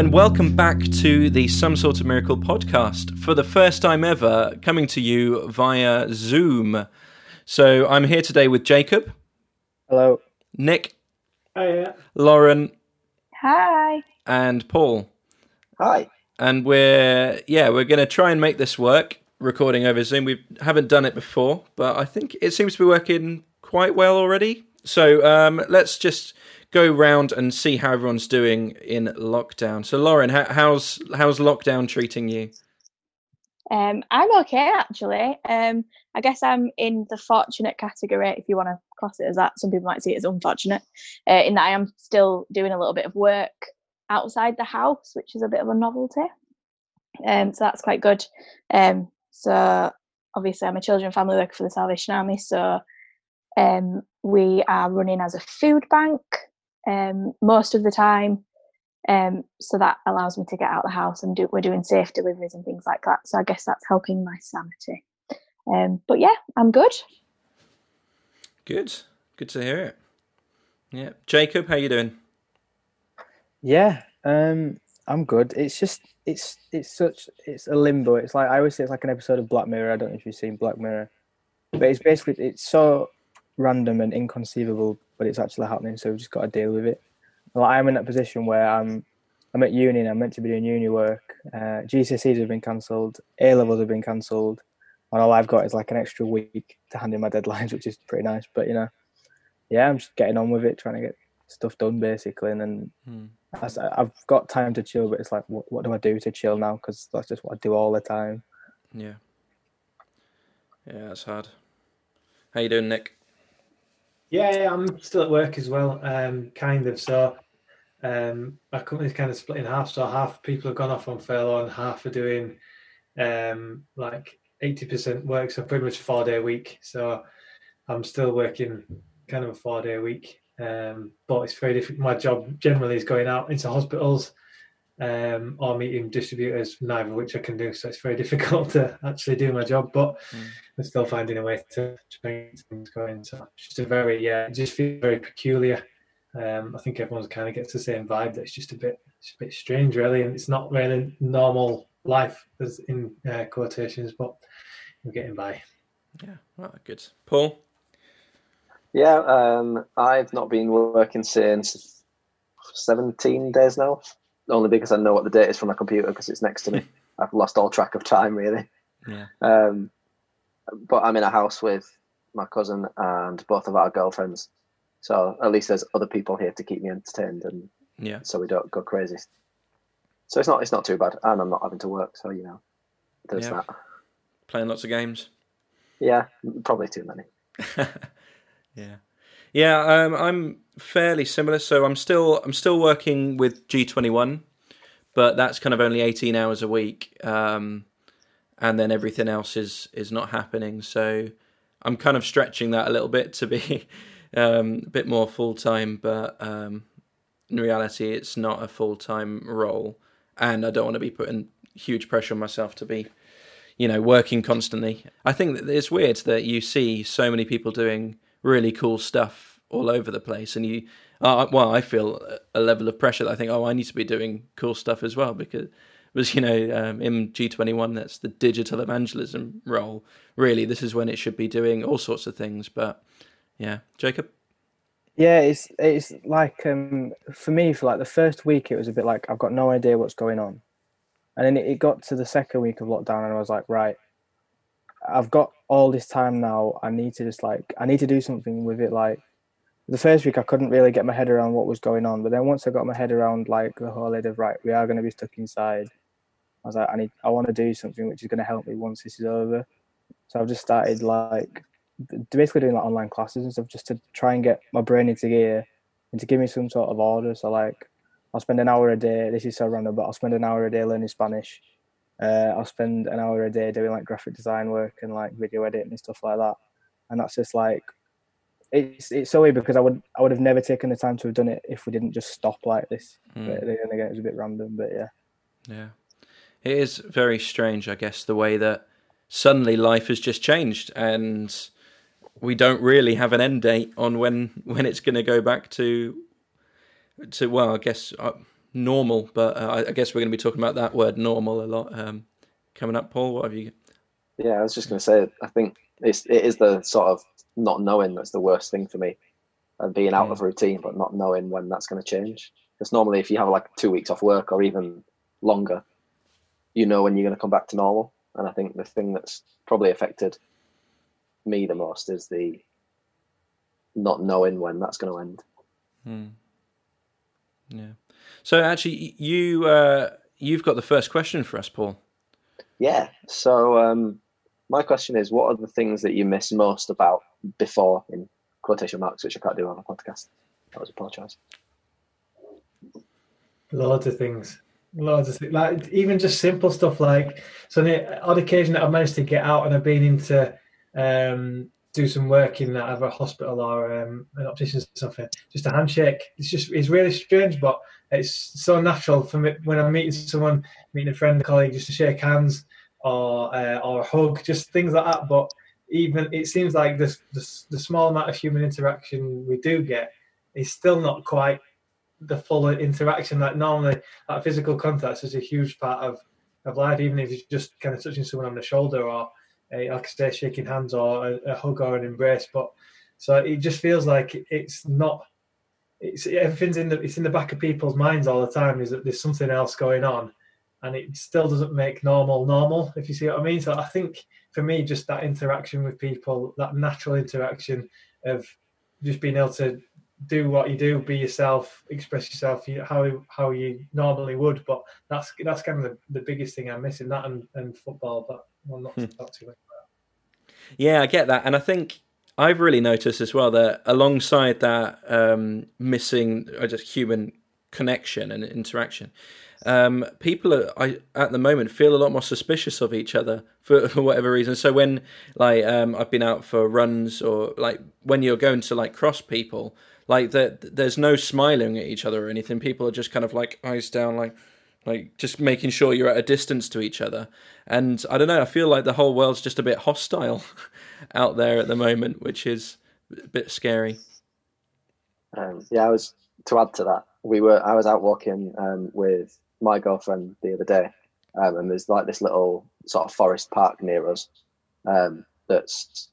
and welcome back to the Some Sort of Miracle podcast for the first time ever, coming to you via Zoom. So I'm here today with Jacob. Hello. Nick. Hiya. Lauren. Hi. And Paul. Hi. And we're yeah, we're going to try and make this work recording over Zoom. We haven't done it before, but I think it seems to be working quite well already. So um, let's just go round and see how everyone's doing in lockdown. So, Lauren, how, how's how's lockdown treating you? Um, I'm okay actually. Um, I guess I'm in the fortunate category, if you want to class it as that. Some people might see it as unfortunate, uh, in that I am still doing a little bit of work outside the house, which is a bit of a novelty. Um, so that's quite good. Um, so obviously, I'm a children family worker for the Salvation Army, so um, we are running as a food bank um, most of the time. Um, so that allows me to get out of the house and do, we're doing safe deliveries and things like that. So I guess that's helping my sanity. Um, but yeah, I'm good. Good. Good to hear it. Yeah. Jacob, how you doing? Yeah, um, I'm good. It's just it's it's such it's a limbo. It's like I always say it's like an episode of Black Mirror. I don't know if you've seen Black Mirror, but it's basically it's so random and inconceivable, but it's actually happening. So we've just got to deal with it. Like I'm in that position where I'm I'm at uni and I'm meant to be doing uni work. Uh, GCSEs have been cancelled, A levels have been cancelled, and all I've got is like an extra week to hand in my deadlines, which is pretty nice. But you know, yeah, I'm just getting on with it, trying to get stuff done basically, and then hmm. I've got time to chill. But it's like, what, what do I do to chill now? Because that's just what I do all the time. Yeah, yeah, that's hard. How you doing, Nick? Yeah, I'm still at work as well, um, kind of. So um, my company's kind of split in half. So half people have gone off on furlough and half are doing um, like 80% work. So pretty much a four day week. So I'm still working kind of a four day week. Um, but it's very difficult. My job generally is going out into hospitals um, or meeting distributors, neither of which I can do. So it's very difficult to actually do my job, but mm. I'm still finding a way to, to things going. So it's just a very, yeah, it just feels very peculiar. Um, I think everyone kind of gets the same vibe that it's just a bit, it's a bit strange, really, and it's not really normal life, as in uh, quotations, but we're getting by. Yeah, well, good. Paul. Yeah, um, I've not been working since 17 days now only because I know what the date is from my computer because it's next to me. I've lost all track of time really. Yeah. Um, but I'm in a house with my cousin and both of our girlfriends, so at least there's other people here to keep me entertained and yeah, so we don't go crazy. So it's not it's not too bad, and I'm not having to work, so you know, there's yeah. that. Playing lots of games. Yeah, probably too many. yeah. Yeah, um, I'm fairly similar. So I'm still I'm still working with G21, but that's kind of only 18 hours a week, um, and then everything else is is not happening. So I'm kind of stretching that a little bit to be um, a bit more full time, but um, in reality, it's not a full time role, and I don't want to be putting huge pressure on myself to be you know working constantly. I think that it's weird that you see so many people doing really cool stuff all over the place, and you, uh, well, I feel a level of pressure that I think, oh, I need to be doing cool stuff as well because was you know um, in G21 that's the digital evangelism role. Really, this is when it should be doing all sorts of things. But yeah, Jacob. Yeah, it's it's like um, for me for like the first week it was a bit like I've got no idea what's going on, and then it got to the second week of lockdown and I was like right, I've got all this time now. I need to just like I need to do something with it. Like the first week, I couldn't really get my head around what was going on. But then once I got my head around like the whole idea of right, we are going to be stuck inside. I was like, I need, I want to do something which is going to help me once this is over. So I've just started like basically doing like online classes and stuff just to try and get my brain into gear and to give me some sort of order. So like, I'll spend an hour a day. This is so random, but I'll spend an hour a day learning Spanish uh, I'll spend an hour a day doing like graphic design work and like video editing and stuff like that. And that's just like it's it's so weird because I would I would have never taken the time to have done it if we didn't just stop like this. Mm. But then again, it was a bit random, but yeah. Yeah, it is very strange, I guess, the way that suddenly life has just changed and we don't really have an end date on when when it's going to go back to to well, I guess uh, normal, but uh, I, I guess we're going to be talking about that word normal a lot um, coming up. Paul, what have you? Yeah, I was just going to say, I think it's it is the sort of not knowing that's the worst thing for me, and being out Mm. of routine, but not knowing when that's going to change. Because normally, if you have like two weeks off work or even longer, you know when you're going to come back to normal. And I think the thing that's probably affected me the most is the not knowing when that's going to end. Hmm. Yeah. So actually, you uh, you've got the first question for us, Paul. Yeah. So um, my question is, what are the things that you miss most about before in quotation marks, which I can't do on a podcast? That was a poor choice. Loads of things. Loads of things. Like even just simple stuff like so on the odd occasion that I've managed to get out and I've been into um do some work in either a hospital or um, an optician's or something. Just a handshake. It's just it's really strange, but it's so natural for me when I'm meeting someone, meeting a friend, a colleague, just to shake hands or uh, or a hug, just things like that. But even it seems like this, this the small amount of human interaction we do get is still not quite the full interaction that normally that physical contact is a huge part of, of life, even if you're just kind of touching someone on the shoulder or uh, like I say, shaking hands or a, a hug or an embrace. But so it just feels like it's not. It's everything's in the it's in the back of people's minds all the time. Is that there's something else going on, and it still doesn't make normal normal. If you see what I mean. So I think for me, just that interaction with people, that natural interaction of just being able to do what you do, be yourself, express yourself you- how how you normally would. But that's that's kind of the, the biggest thing I'm missing. That and, and football, but well, not, not too much. Yeah, I get that, and I think I've really noticed as well that alongside that um, missing uh, just human connection and interaction, um, people are, I, at the moment feel a lot more suspicious of each other for, for whatever reason. So when like um, I've been out for runs or like when you're going to like cross people, like that, there's no smiling at each other or anything. People are just kind of like eyes down, like like just making sure you're at a distance to each other. And I don't know, I feel like the whole world's just a bit hostile out there at the moment, which is a bit scary. Um, yeah, I was to add to that. We were I was out walking um, with my girlfriend the other day, um, and there's like this little sort of forest park near us um, that's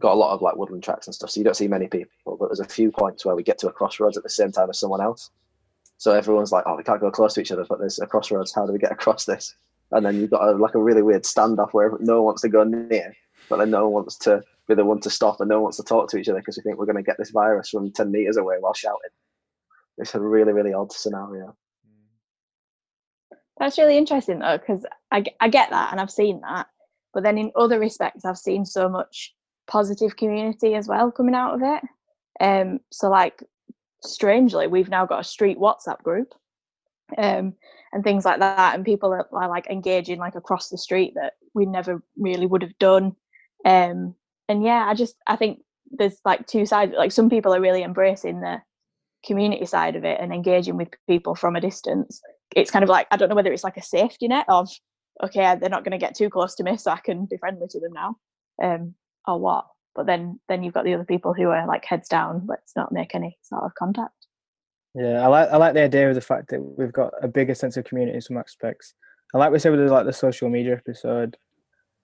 got a lot of like woodland tracks and stuff. So you don't see many people, but there's a few points where we get to a crossroads at the same time as someone else. So everyone's like, "Oh, we can't go close to each other, but there's a crossroads. How do we get across this?" And then you've got a, like a really weird standoff where no one wants to go near, but then no one wants to be the one to stop, and no one wants to talk to each other because we think we're going to get this virus from ten meters away while shouting. It's a really, really odd scenario. That's really interesting though, because I, I get that and I've seen that. But then in other respects, I've seen so much positive community as well coming out of it. Um, so like strangely, we've now got a street WhatsApp group, um, and things like that, and people are, are like engaging like across the street that we never really would have done. Um, and yeah, I just I think there's like two sides. Like some people are really embracing the community side of it and engaging with people from a distance it's kind of like I don't know whether it's like a safety net of okay they're not going to get too close to me so I can be friendly to them now um or what but then then you've got the other people who are like heads down let's not make any sort of contact Yeah, I like I like the idea of the fact that we've got a bigger sense of community in some aspects. And like we said with the, like the social media episode,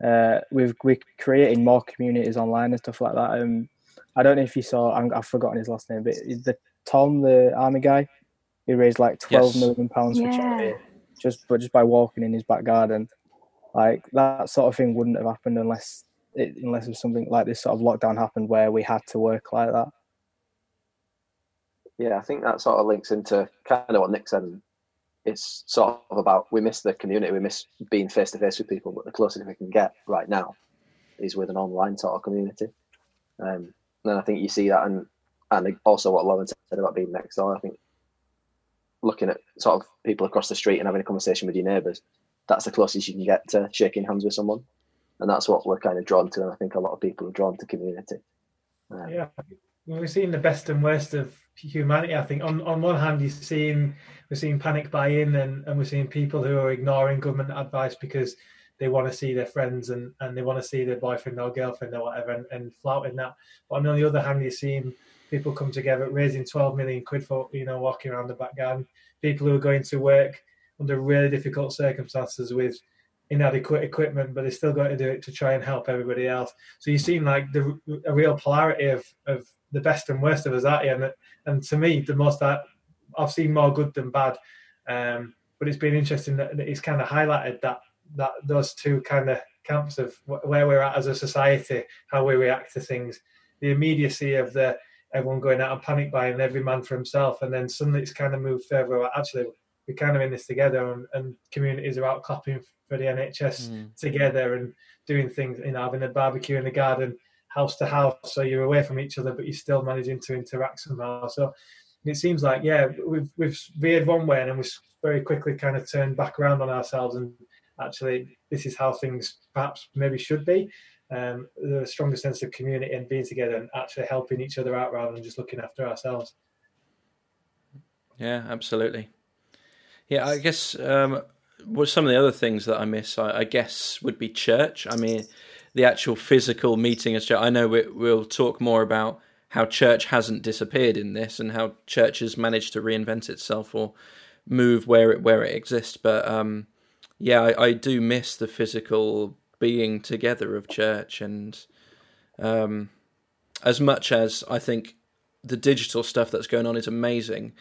uh, we've we created more communities online and stuff like that. Um, I don't know if you saw, I'm, I've forgotten his last name, but the Tom, the army guy, he raised like twelve Yes. million pounds for charity just but just by walking in his back garden. Like that sort of thing wouldn't have happened unless it, unless it was something like this sort of lockdown happened where we had to work like that. Yeah, I think that sort of links into kind of what Nick said. It's sort of about we miss the community, we miss being face to face with people, but the closest we can get right now is with an online sort of community. Um, and I think you see that, and and also what Lauren said about being next door. I think looking at sort of people across the street and having a conversation with your neighbours, that's the closest you can get to shaking hands with someone, and that's what we're kind of drawn to. And I think a lot of people are drawn to community. Um, Yeah, we're seeing the best and worst of humanity. I think on on one hand, you're seeing we're seeing panic buy-in, and, and we're seeing people who are ignoring government advice because they want to see their friends and, and they want to see their boyfriend or girlfriend or whatever, and, and flouting that. But on the other hand, you're seeing people come together, raising 12 million quid for you know walking around the back garden. People who are going to work under really difficult circumstances with inadequate equipment, but they're still going to do it to try and help everybody else. So you seem like the a real polarity of of the best and worst of us, aren't you? And, and to me, the most I, I've seen more good than bad. Um, but it's been interesting that, that it's kind of highlighted that that those two kind of camps of where we're at as a society, how we react to things, the immediacy of the everyone going out and panic buying, every man for himself, and then suddenly it's kind of moved further. Actually, we're kind of in this together, and, and communities are out clapping for the NHS mm. together and doing things, you know, having a barbecue in the garden, house to house, so you're away from each other, but you're still managing to interact somehow. So it seems like, yeah, we've we've veered one way, and then we've very quickly kind of turned back around on ourselves, and actually, this is how things perhaps maybe should be. Um, the stronger sense of community and being together and actually helping each other out rather than just looking after ourselves. Yeah, absolutely. Yeah, I guess um, well, some of the other things that I miss, I, I, guess, would be church. I mean, the actual physical meeting as church. I know we, we'll talk more about how church hasn't disappeared in this and how church has managed to reinvent itself or move where it where it exists. But um, yeah, I, I, do miss the physical being together of church, and um, as much as I think the digital stuff that's going on is amazing,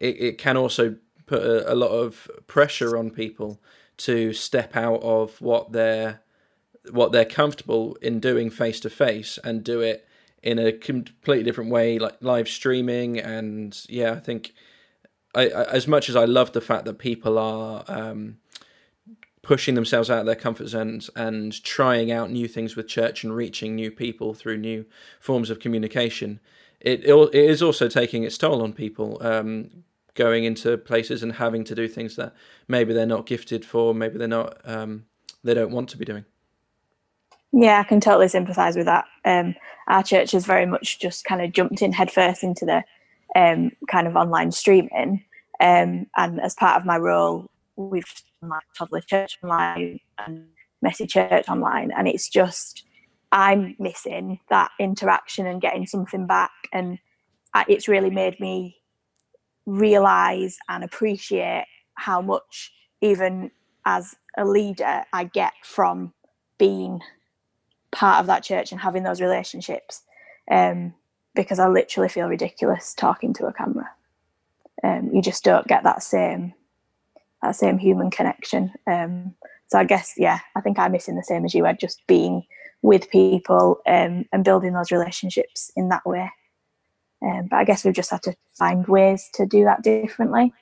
it, it can also put a, a lot of pressure on people to step out of what they're what they're comfortable in doing face to face and do it in a completely different way, like live streaming. And yeah, I think I, I, as much as I love the fact that people are um, pushing themselves out of their comfort zones and trying out new things with church and reaching new people through new forms of communication, it it is also taking its toll on people. Um, going into places and having to do things that maybe they're not gifted for, maybe they're not, um, they don't want to be doing. Yeah, I can totally sympathise with that. Um, our church has very much just kind of jumped in headfirst into the um, kind of online streaming. Um, and as part of my role, we've like toddler church online and messy church online. And it's just, I'm missing that interaction and getting something back. And it's really made me realize and appreciate how much, even as a leader, I get from being part of that church and having those relationships. Um, because I literally feel ridiculous talking to a camera. Um, you just don't get that same that same human connection. Um, so I guess yeah, I think I'm missing the same as you, Ed, just being with people um, and building those relationships in that way. Um, but I guess we've just had to find ways to do that differently.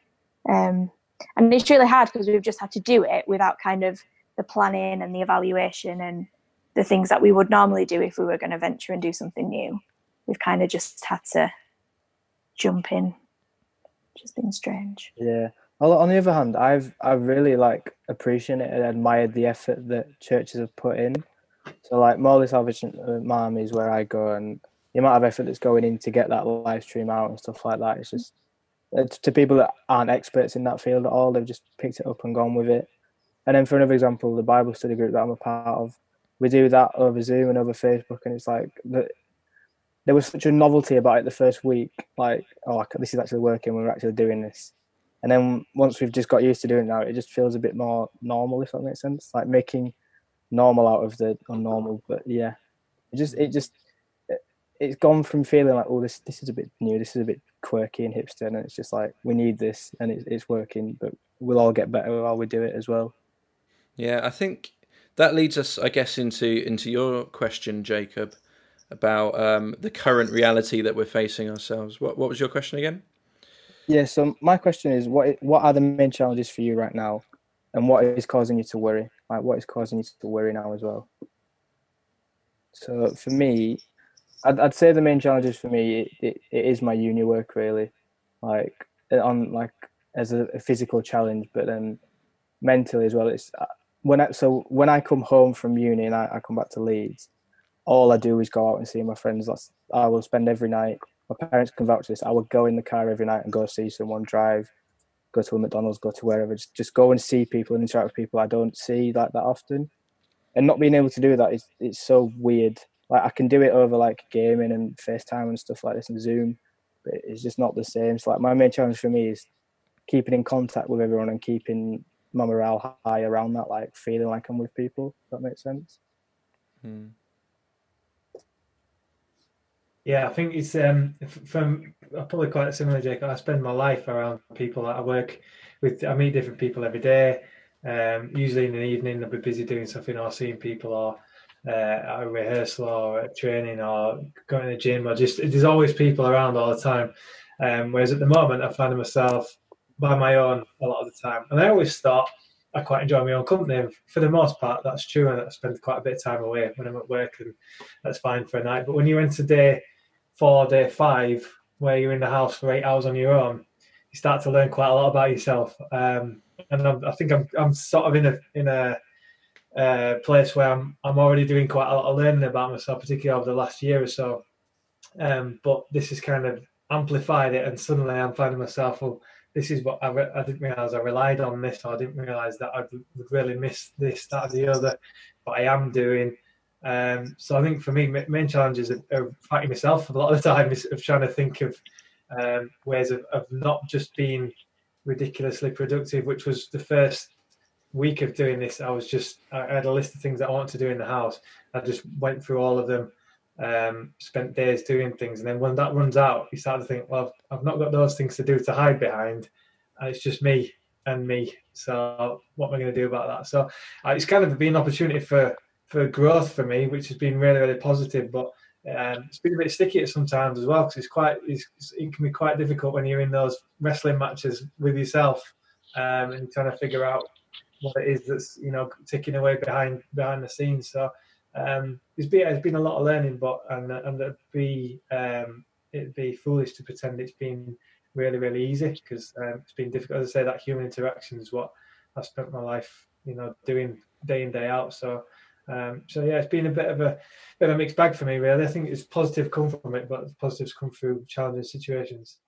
Um, and it's really hard because we've just had to do it without kind of the planning and the evaluation and the things that we would normally do if we were going to venture and do something new. We've kind of just had to jump in, which has been strange. Yeah. Well, on the other hand, I've I've really like appreciated and admired the effort that churches have put in. So like Morley Salvation Army is where I go, and the amount of effort that's going in to get that live stream out and stuff like that. It's just it's to people that aren't experts in that field at all. They've just picked it up and gone with it. And then for another example, the Bible study group that I'm a part of, we do that over Zoom and over Facebook, and it's like the, there was such a novelty about it the first week. Like, oh, this is actually working. We're actually doing this. And then once we've just got used to doing it now, it just feels a bit more normal, if that makes sense. Like making normal out of the unnormal. But yeah, it just it just it's gone from feeling like oh this this is a bit new, this is a bit quirky and hipster, and it's just like we need this and it's it's working, but we'll all get better while we do it as well. Yeah, I think that leads us, I guess, into into your question, Jacob, about um, the current reality that we're facing ourselves. What what was your question again? Yeah, so my question is, what what are the main challenges for you right now, and what is causing you to worry? Like, what is causing you to worry now as well? So for me, I'd, I'd say the main challenges for me it, it, it is my uni work really, like on like as a, a, physical challenge, but then mentally as well. It's uh, when I, so when I come home from uni and I, I come back to Leeds, all I do is go out and see my friends. That's I will spend every night. My parents can vouch for this. I would go in the car every night and go see someone drive, go to a McDonald's, go to wherever. Just, just go and see people and interact with people I don't see like that often. And not being able to do that is it's so weird like I can do it over like gaming and FaceTime and stuff like this and Zoom, but it's just not the same. So like my main challenge for me is keeping in contact with everyone and keeping my morale high around that, like feeling like I'm with people. that makes sense. Hmm. Yeah, I think it's um from probably quite similar, Jake. I spend my life around people. That I work with. I meet different people every day. Um, usually in the evening, I'll be busy doing something or seeing people or uh, at a rehearsal or at training or going to the gym or just there's always people around all the time. Um, whereas at the moment, I find myself by my own a lot of the time, and I always thought I quite enjoy my own company. And for the most part, that's true, and I spend quite a bit of time away when I'm at work, and that's fine for a night. But when you enter day four, day five, where you're in the house for eight hours on your own, you start to learn quite a lot about yourself. Um, and I'm, i think I'm, I'm sort of in a in a uh, place where I'm I'm already doing quite a lot of learning about myself, particularly over the last year or so. Um, but this has kind of amplified it, and suddenly I'm finding myself, well, this is what I, re- I didn't realize I relied on this, or I didn't realize that I would really miss this, that, or the other, but I am doing. Um, so I think for me, main challenges are, are fighting myself a lot of the time is of trying to think of um, ways of, of not just being ridiculously productive, which was the first week of doing this. I was just I had a list of things that I wanted to do in the house. I just went through all of them, um, spent days doing things, and then when that runs out, you start to think, well, I've not got those things to do to hide behind, and it's just me and me. So what am I going to do about that? So uh, it's kind of been an opportunity for for growth for me, which has been really really positive, but. Um, it's been a bit sticky sometimes as well because it's quite it's, it can be quite difficult when you're in those wrestling matches with yourself um, and trying to figure out what it is that's you know ticking away behind behind the scenes. So um, it's been it's been a lot of learning, but and and it'd be um, it'd be foolish to pretend it's been really really easy because um, it's been difficult. As I say, that human interaction is what I've spent my life you know doing day in day out. So. Um, so yeah, it's been a bit of a bit of a mixed bag for me, really. I think it's positive come from it, but positives come through challenging situations.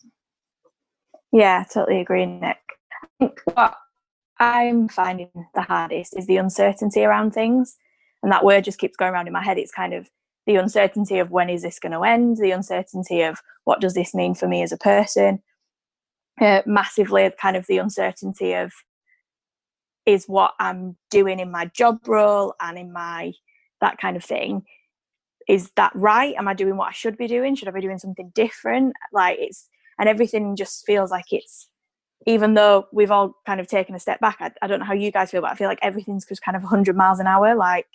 Yeah, totally agree, Nick. I think what I'm finding the hardest is the uncertainty around things. And that word just keeps going around in my head. It's kind of the uncertainty of when is this going to end, the uncertainty of what does this mean for me as a person, uh, massively kind of the uncertainty of is what I'm doing in my job role and in my that kind of thing. Is that right? Am I doing what I should be doing? Should I be doing something different? Like it's and everything just feels like it's even though we've all kind of taken a step back, I, I, don't know how you guys feel, but I feel like everything's just kind of 100 miles an hour. Like,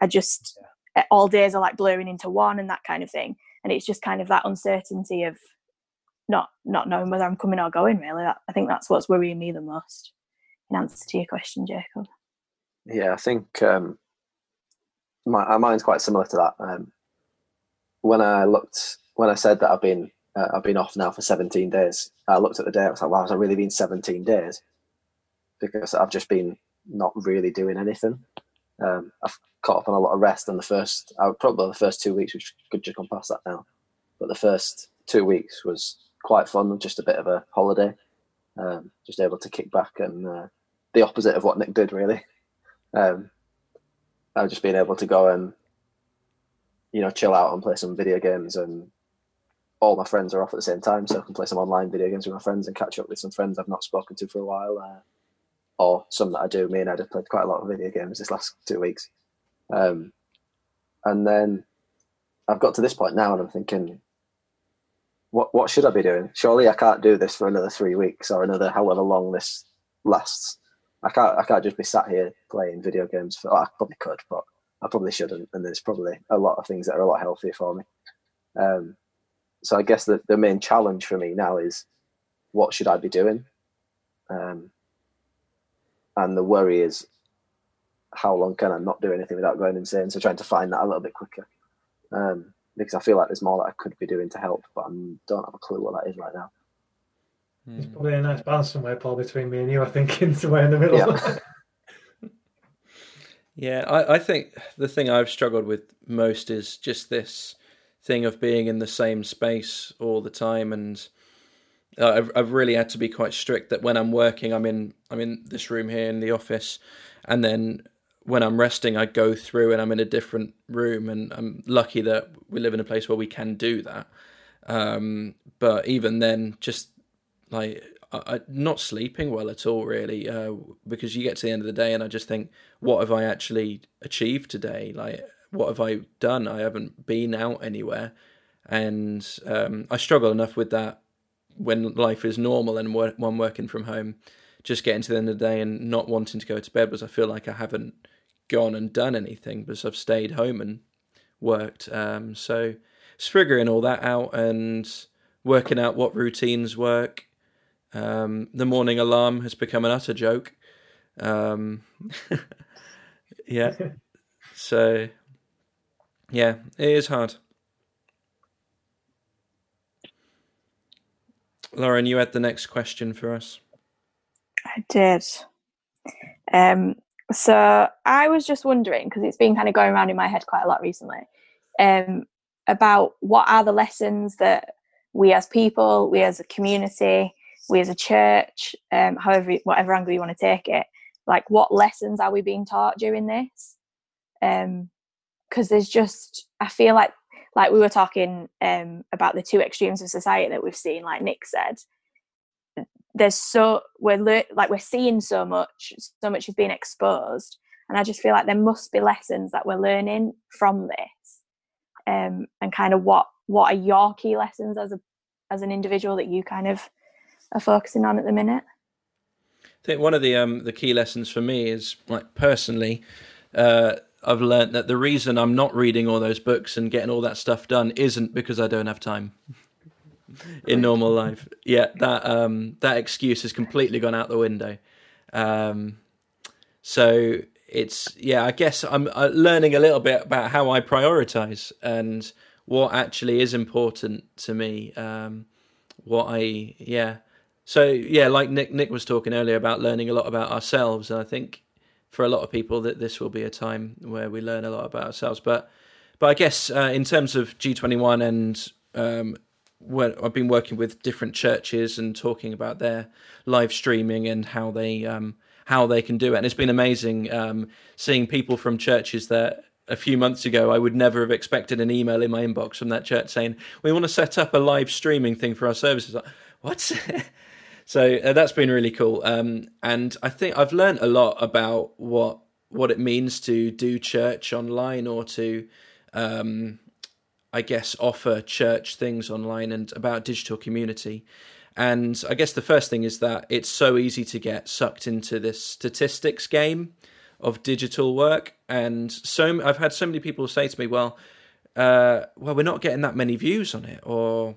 I just, yeah. all days are like blurring into one and that kind of thing. And it's just kind of that uncertainty of not not knowing whether I'm coming or going, really. That, I think that's what's worrying me the most, in answer to your question, Jacob. Yeah, I think um, my, mine's quite similar to that. Um, when I looked, when I said that I've been uh, I've been off now for 17 days. I looked at the day. I was like, wow, has it really been 17 days? Because I've just been not really doing anything. Um, I've caught up on a lot of rest, and the first, I would probably the first two weeks, which could just come past that now. But the first two weeks was quite fun, just a bit of a holiday. Um, just able to kick back and uh, the opposite of what Nick did, really. Um, I've just been able to go and you know chill out and play some video games and all my friends are off at the same time, so I can play some online video games with my friends and catch up with some friends I've not spoken to for a while, uh, or some that I do. Me and Ed have played quite a lot of video games this last two weeks, um, and then I've got to this point now, and I'm thinking, what what should I be doing? Surely I can't do this for another three weeks or another however long this lasts. I can't I can't just be sat here playing video games for. I probably could, but I probably shouldn't. And there's probably a lot of things that are a lot healthier for me. Um, so I guess the, the main challenge for me now is what should I be doing? Um, and the worry is how long can I not do anything without going insane? So trying to find that a little bit quicker. Um, because I feel like there's more that I could be doing to help, but I don't have a clue what that is right now. It's probably a nice balance somewhere, Paul, between me and you. I think in somewhere in the middle. Yeah, yeah I, I think the thing I've struggled with most is just this thing of being in the same space all the time and uh, I've, I've really had to be quite strict that when I'm working I'm in I'm in this room here in the office and then when I'm resting, I go through and I'm in a different room, and I'm lucky that we live in a place where we can do that. Um, but even then, just like I, not sleeping well at all, really, uh, because you get to the end of the day, and I just think, what have I actually achieved today? Like, what have I done? I haven't been out anywhere, and um, I struggle enough with that when life is normal and one working from home. Just getting to the end of the day and not wanting to go to bed because I feel like I haven't gone and done anything because I've stayed home and worked. Um, so it's figuring all that out and working out what routines work. Um, the morning alarm has become an utter joke. Um, yeah. So, yeah, it is hard. Lauren, you had the next question for us. I did. Um, so I was just wondering because it's been kind of going around in my head quite a lot recently um, about what are the lessons that we as people, we as a community, we as a church, um, however, whatever angle you want to take it, like what lessons are we being taught during this? Because there's just, I feel like, like we were talking um, about the two extremes of society that we've seen, like Nick said. There's so we're le- like we're seeing so much, so much is being exposed, and I just feel like there must be lessons that we're learning from this, um, and kind of what what are your key lessons as a as an individual that you kind of are focusing on at the minute? I think one of the um, the key lessons for me is like personally, uh, I've learned that the reason I'm not reading all those books and getting all that stuff done isn't because I don't have time in normal life. Yeah, that um, that excuse has completely gone out the window. Um, so it's yeah, I guess I'm uh, learning a little bit about how I prioritize and what actually is important to me. Um, what I yeah so yeah, like Nick Nick was talking earlier about learning a lot about ourselves, and I think for a lot of people that this will be a time where we learn a lot about ourselves. But but I guess uh, in terms of G twenty one and um, I've been working with different churches and talking about their live streaming and how they um, how they can do it, and it's been amazing um, seeing people from churches that a few months ago I would never have expected an email in my inbox from that church saying we want to set up a live streaming thing for our services. Like, what? so uh, that's been really cool. Um, and I think I've learned a lot about what what it means to do church online or to, um, I guess, offer church things online and about digital community. And I guess the first thing is that it's so easy to get sucked into this statistics game of digital work. And so I've had so many people say to me, "Well, uh, well, we're not getting that many views on it," or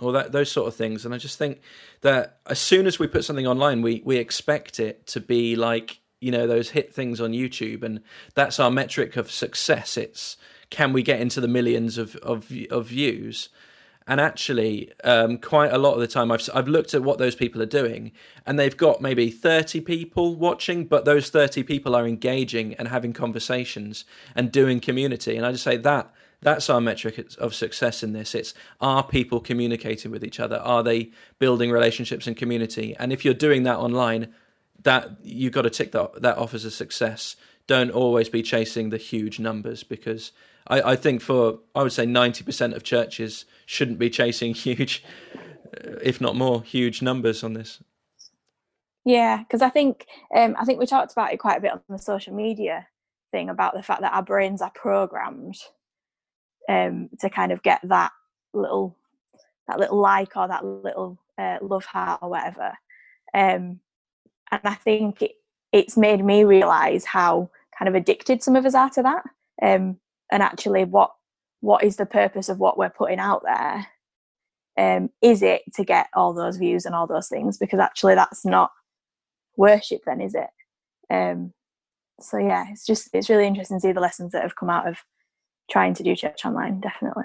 or that those sort of things. And I just think that as soon as we put something online, we we expect it to be like you know those hit things on YouTube, and that's our metric of success. It's can we get into the millions of of, of views? And actually, um, quite a lot of the time, I've I've looked at what those people are doing, and they've got maybe thirty people watching, but those thirty people are engaging and having conversations and doing community. And I just say that that's our metric of success in this. It's are people communicating with each other? Are they building relationships and community? And if you're doing that online, that you've got to tick that that off as a success. Don't always be chasing the huge numbers because I, I think for I would say ninety percent of churches shouldn't be chasing huge, if not more, huge numbers on this. Yeah, because I think um, I think we talked about it quite a bit on the social media thing about the fact that our brains are programmed um, to kind of get that little that little like or that little uh, love heart or whatever. Um, and I think it, it's made me realize how kind of addicted some of us are to that. Um, and actually, what what is the purpose of what we're putting out there? Um, is it to get all those views and all those things? Because actually, that's not worship, then, is it? Um, so yeah, it's just it's really interesting to see the lessons that have come out of trying to do church online definitely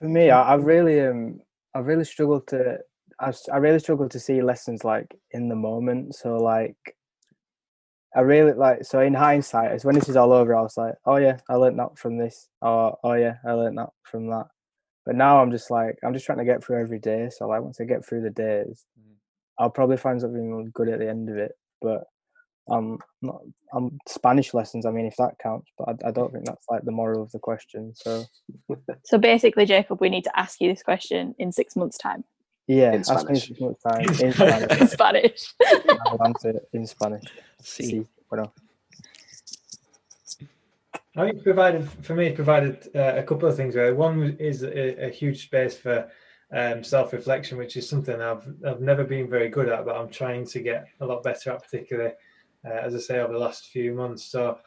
for me i, I really um i really struggle to I, I really struggle to see lessons like in the moment so like I really like so in hindsight, as when this is all over, I was like, oh yeah, I learned that from this. Oh, oh yeah, I learned that from that. But now I'm just like I'm just trying to get through every day. So like once I get through the days, mm. I'll probably find something good at the end of it. But um, not um Spanish lessons. I mean, if that counts, but I, I don't think that's like the moral of the question. So So basically, Jacob, we need to ask you this question in six months' time yeah, In ask me Spanish. six months time in Spanish. in Spanish. I'll answer it in Spanish. See, See, bueno. I think provided for me. It provided uh, a couple of things. Really. One is a, a huge space for um, self-reflection, which is something I've I've never been very good at, but I'm trying to get a lot better at, particularly uh, as I say over the last few months. So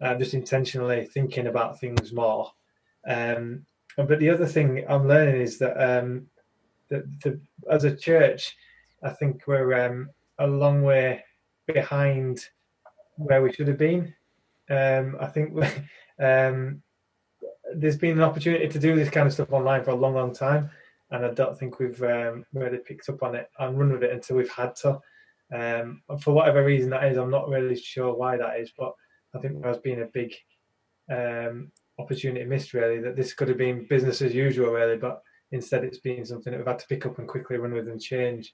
I'm just intentionally thinking about things more. Um, but the other thing I'm learning is that um, the, as a church, I think we're um, a long way behind where we should have been. Um, I think um, there's been an opportunity to do this kind of stuff online for a long, long time, and I don't think we've um, really picked up on it and run with it until we've had to. Um, for whatever reason that is, I'm not really sure why that is, but I think there's been a big um, opportunity missed, really. That this could have been business as usual, really, but instead it's been something that we've had to pick up and quickly run with and change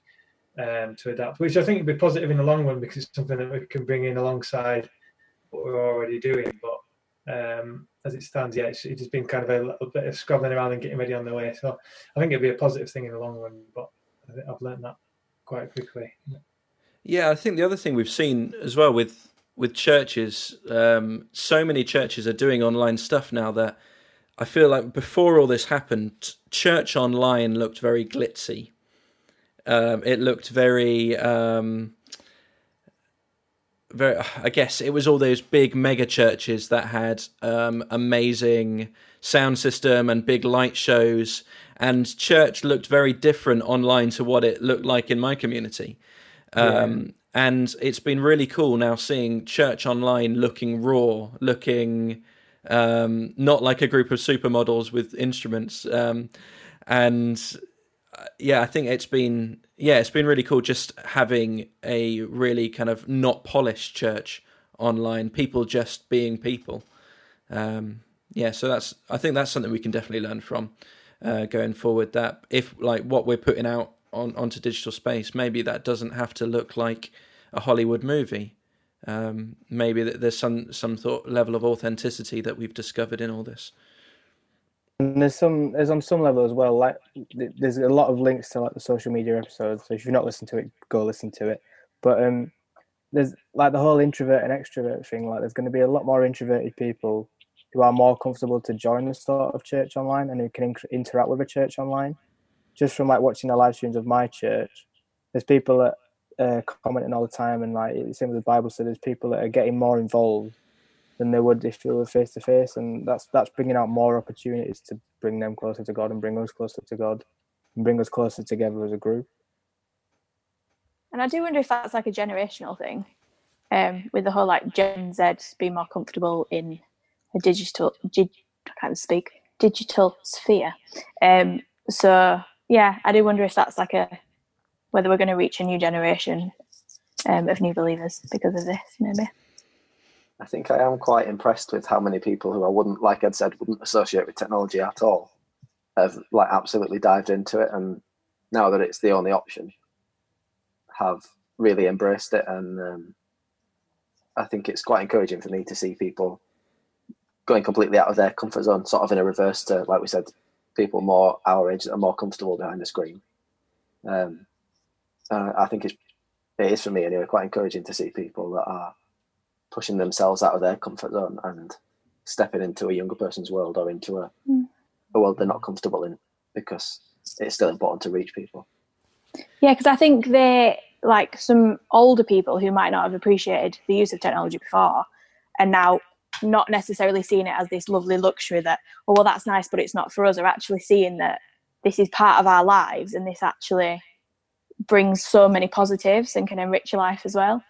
um, to adapt, which I think would be positive in the long run because it's something that we can bring in alongside what we're already doing. But um, as it stands, yeah, it's, it's been kind of a little bit of scrabbling around and getting ready on the way. So I think it'd be a positive thing in the long run. But I think I've learned that quite quickly. Yeah, I think the other thing we've seen as well with with churches, um, so many churches are doing online stuff now that I feel like before all this happened, church online looked very glitzy. Um, it looked very, um, very. I guess it was all those big mega churches that had um, amazing sound system and big light shows, and church looked very different online to what it looked like in my community. Um, And it's been really cool now seeing church online looking raw, looking um, not like a group of supermodels with instruments. Um, and uh, yeah, I think it's been yeah, it's been really cool just having a really kind of not polished church online. People just being people. Um, yeah, so that's I think that's something we can definitely learn from uh, going forward. That if like what we're putting out on onto digital space, maybe that doesn't have to look like a Hollywood movie. Um, maybe that there's some some thought level of authenticity that we've discovered in all this. And there's some there's on some level as well. Like there's a lot of links to like the social media episodes. So if you've not listened to it, go listen to it. But um, there's like the whole introvert and extrovert thing. Like there's going to be a lot more introverted people who are more comfortable to join the sort of church online and who can inc- interact with a church online. Just from like watching the live streams of my church, there's people that uh, commenting all the time, and like same with the Bible. So there's people that are getting more involved than they would if they were face to face, and that's that's bringing out more opportunities to bring them closer to God and bring us closer to God and bring us closer together as a group. And I do wonder if that's like a generational thing, um, with the whole like Gen Z being more comfortable in a digital, dig, I can't speak, digital sphere. Um, so yeah, I do wonder if that's like a whether we're going to reach a new generation um, of new believers because of this, maybe. I think I am quite impressed with how many people who I wouldn't, like Ed said, wouldn't associate with technology at all, have like absolutely dived into it, and now that it's the only option, have really embraced it, and um, I think it's quite encouraging for me to see people going completely out of their comfort zone, sort of in a reverse to, like we said, people more our age that are more comfortable behind the screen. Um, I think it's it is for me anyway quite encouraging to see people that are pushing themselves out of their comfort zone and stepping into a younger person's world or into a, Mm. a world they're not comfortable in because it's still important to reach people. Yeah, because I think they like some older people who might not have appreciated the use of technology before, and now not necessarily seeing it as this lovely luxury that oh well that's nice, but it's not for us. Are actually seeing that this is part of our lives, and this actually brings so many positives and can enrich your life as well.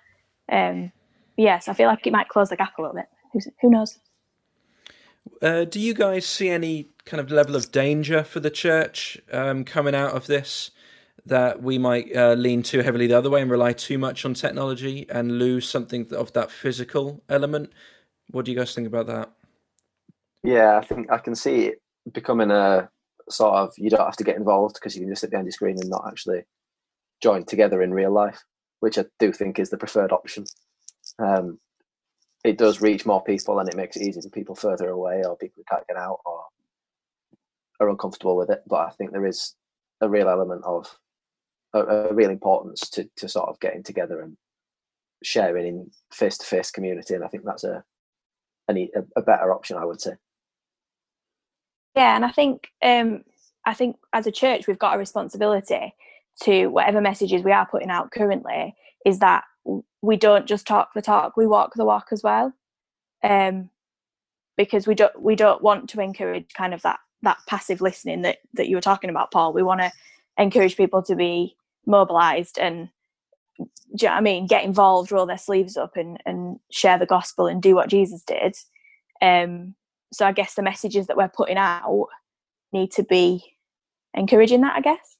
Um, yes, I feel like it might close the gap a little bit. Who's, who knows? Uh, do you guys see any kind of level of danger for the church um, coming out of this? That we might uh, lean too heavily the other way and rely too much on technology and lose something of that physical element? What do you guys think about that? Yeah, I think I can see it becoming a sort of you don't have to get involved because you can just sit behind your screen and not actually join together in real life, which I do think is the preferred option. um, it does reach more people and it makes it easier for people further away or people who can't get out or are uncomfortable with it. But I think there is a real element of a, a real importance to, to sort of getting together and sharing in face to face community. And I think that's a, a, a better option, I would say. Yeah, and I think um, I think as a church we've got a responsibility to whatever messages we are putting out currently is that we don't just talk the talk, we walk the walk as well. Um, because we don't we don't want to encourage kind of that that passive listening that that you were talking about, Paul. We want to encourage people to be mobilized and do you know what I mean? Get involved, roll their sleeves up, and and share the gospel and do what Jesus did. Um, so I guess the messages that we're putting out need to be encouraging that. I guess.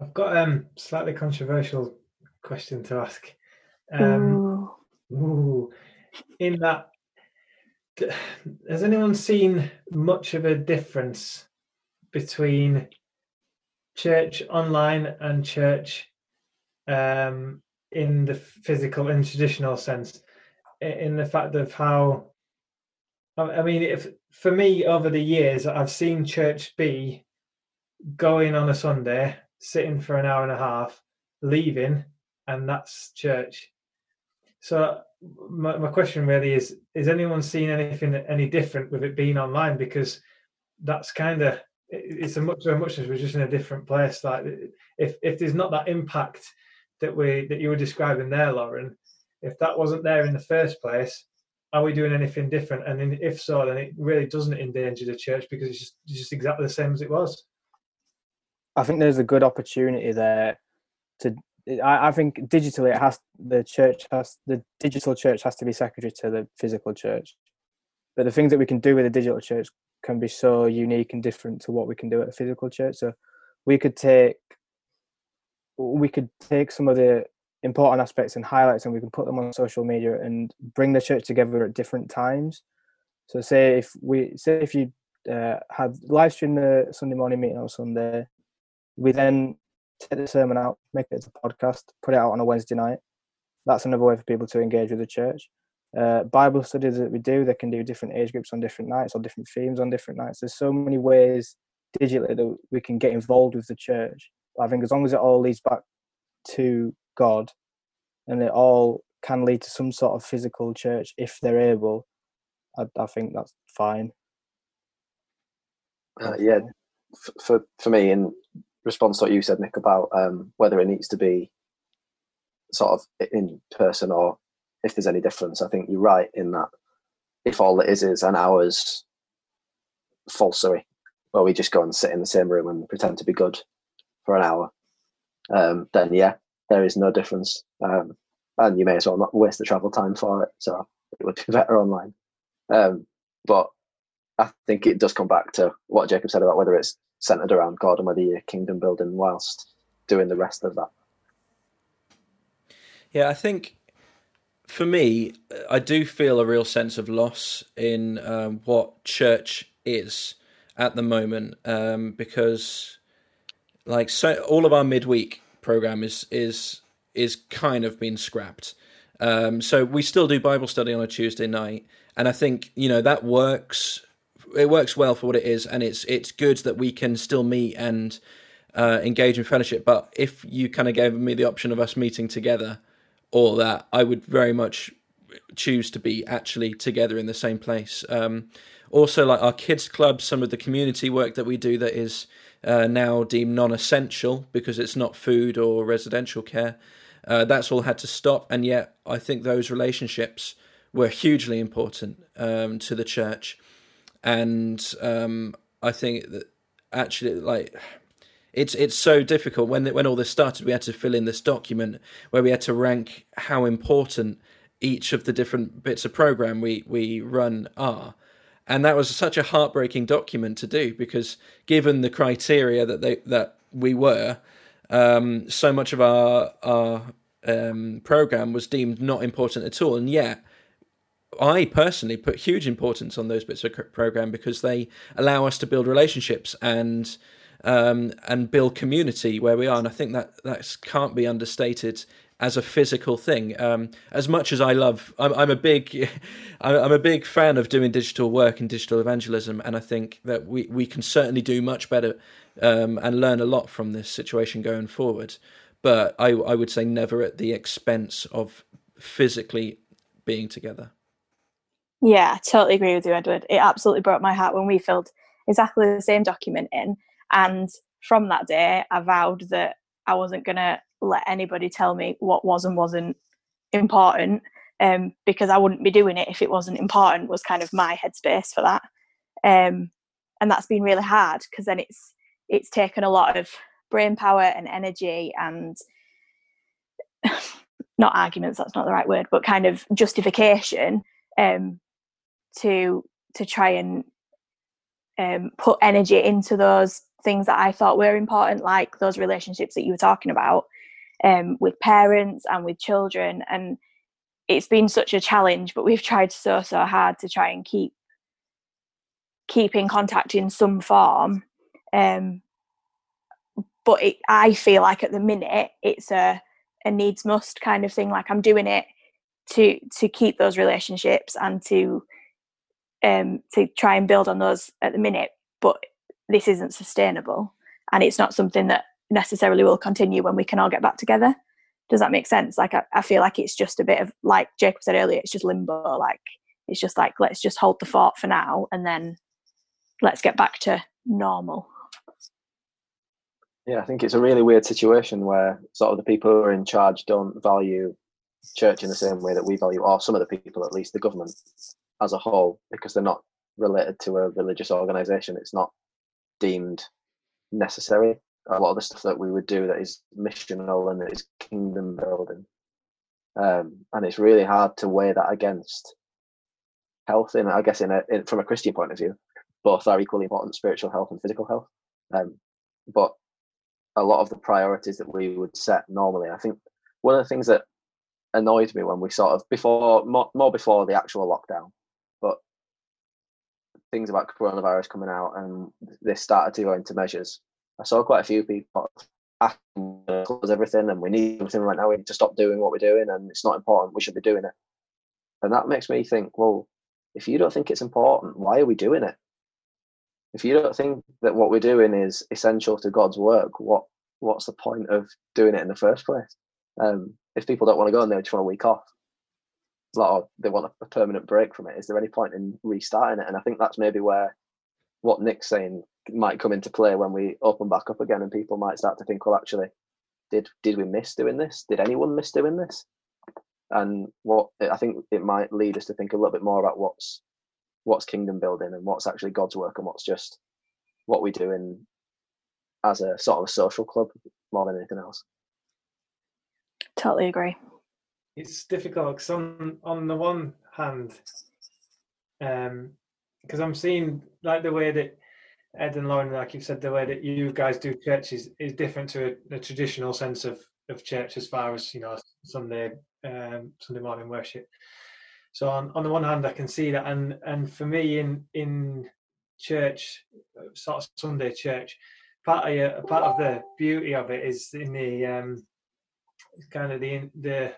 I've got um slightly controversial question to ask. Um, ooh. Ooh, in that, has anyone seen much of a difference between church online and church um, in the physical and traditional sense? In the fact of how, I mean, if for me over the years, I've seen church be going on a Sunday, sitting for an hour and a half, leaving, and that's church. So my, my question really is: Is anyone seeing anything any different with it being online? Because that's kind of it's a much so much as we're just in a different place. Like if if there's not that impact that we that you were describing there, Lauren, if that wasn't there in the first place, are we doing anything different? And if so, then it really doesn't endanger the church because it's just, just exactly the same as it was. I think there's a good opportunity there to I, I think digitally it has the church has the digital church has to be secondary to the physical church. But the things that we can do with a digital church can be so unique and different to what we can do at a physical church. So we could take we could take some of the important aspects and highlights and we can put them on social media and bring the church together at different times. So say if we say if you uh, had live stream the Sunday morning meeting on Sunday, we then take the sermon out, make it a podcast, put it out on a Wednesday night. That's another way for people to engage with the church. Uh, Bible studies that we do, they can do different age groups on different nights or different themes on different nights. There's so many ways digitally that we can get involved with the church. I think as long as it all leads back to God and it all can lead to some sort of physical church if they're able, I, I think that's fine. Uh, yeah, for for me, in response to what you said, Nick, about um, whether it needs to be sort of in person or if there's any difference. I think you're right in that if all it is is an hour's falsery, where we just go and sit in the same room and pretend to be good for an hour, um, then yeah, there is no difference. Um, and you may as well not waste the travel time for it. So it would be better online. Um, but I think it does come back to what Jacob said about whether it's centered around God and whether you're kingdom building whilst doing the rest of that. Yeah, I think for me, I do feel a real sense of loss in um, what church is at the moment um, because, like, so all of our midweek program is is is kind of been scrapped. Um, so we still do Bible study on a Tuesday night, and I think you know that works it works well for what it is, and it's it's good that we can still meet and uh, engage in fellowship. But if you kind of gave me the option of us meeting together, or that, I would very much choose to be actually together in the same place. Um, also, like our kids club, some of the community work that we do that is uh, now deemed non-essential because it's not food or residential care. Uh, that's all had to stop, and yet I think those relationships were hugely important um, to the church. And um, I think that actually like it's it's so difficult. When when all this started we had to fill in this document where we had to rank how important each of the different bits of program we we run are and that was such a heartbreaking document to do because given the criteria that they that we were um, so much of our our um, program was deemed not important at all. And yet I personally put huge importance on those bits of program because they allow us to build relationships and um, and build community where we are, and I think that that can't be understated as a physical thing. Um, as much as I love, I'm, I'm a big, I'm a big fan of doing digital work and digital evangelism, and I think that we we can certainly do much better um, and learn a lot from this situation going forward. But I I would say never at the expense of physically being together. Yeah, I totally agree with you, Edward. It absolutely broke my heart when we filled exactly the same document in, and from that day, I vowed that I wasn't going to let anybody tell me what was and wasn't important um, because I wouldn't be doing it if it wasn't important was kind of my headspace for that. Um, and that's been really hard because then it's it's taken a lot of brain power and energy and not arguments that's not the right word but kind of justification um, to to try and um, put energy into those things that I thought were important, like those relationships that you were talking about um, with parents and with children. And it's been such a challenge, but we've tried so so hard to try and keep keep in contact in some form. Um, but it, I feel like at the minute it's a a needs must kind of thing. Like I'm doing it to to keep those relationships and to um, to try and build on those at the minute. But this isn't sustainable, and it's not something that necessarily will continue when we can all get back together. Does that make sense? Like I, I feel like it's just a bit of like Jacob said earlier, it's just limbo. Like it's just like let's just hold the fort for now, and then let's get back to normal. Yeah, I think it's a really weird situation where sort of the people who are in charge don't value church in the same way that we value, or some of the people, at least the government as a whole, because they're not related to a religious organization. It's not deemed necessary. A lot of the stuff that we would do that is missional and that is kingdom building. Um, and it's really hard to weigh that against health. And I guess in, a, in from a Christian point of view, both are equally important: spiritual health and physical health. Um, but a lot of the priorities that we would set normally, I think one of the things that annoyed me when we sort of before more, more before the actual lockdown but things about coronavirus coming out and they started to go into measures, I saw quite a few people close everything and we need everything right now. We need to stop doing what we're doing and it's not important. We should be doing it. And that makes me think, well, if you don't think it's important, why are we doing it? If you don't think that what we're doing is essential to God's work, what what's the point of doing it in the first place? Um, if people don't want to go and they just want a week off, or they want a, permanent break from it, is there any point in restarting it? And I think that's maybe where what Nick's saying might come into play when we open back up again, and people might start to think, well, actually, did did we miss doing this? Did anyone miss doing this? And what I think it might lead us to think a little bit more about what's what's kingdom building and what's actually God's work and what's just what we do in as a sort of a social club more than anything else. Totally agree it's difficult because on on the one hand, um, because I'm seeing like the way that Ed and Lauren, like you said, the way that you guys do church is, is different to a, a traditional sense of of church as far as you know Sunday um, Sunday morning worship. So on, on the one hand, I can see that, and and for me in in church, sort of Sunday church, part of part of the beauty of it is in the um, kind of the the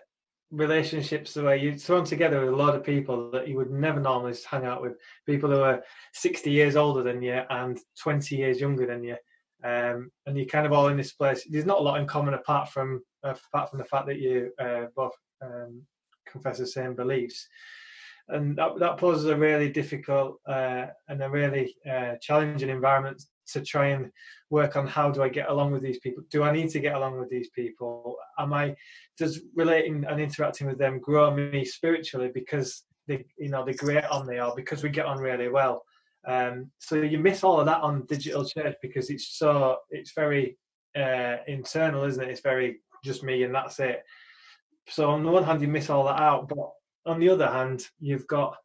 relationships where you're thrown together with a lot of people that you would never normally hang out with. People who are 60 years older than you and 20 years younger than you. Um, and you're kind of all in this place. There's not a lot in common apart from uh, apart from the fact that you uh, both um, confess the same beliefs and that, that poses a really difficult uh, and a really uh, challenging environment to try and work on how do I get along with these people? Do I need to get along with these people? Am I does relating and interacting with them grow me spiritually because they you know they're grate on me are because we get on really well? Um, so you miss all of that on digital church because it's so it's very uh, internal, isn't it? It's very just me and that's it. So on the one hand you miss all that out, but on the other hand you've got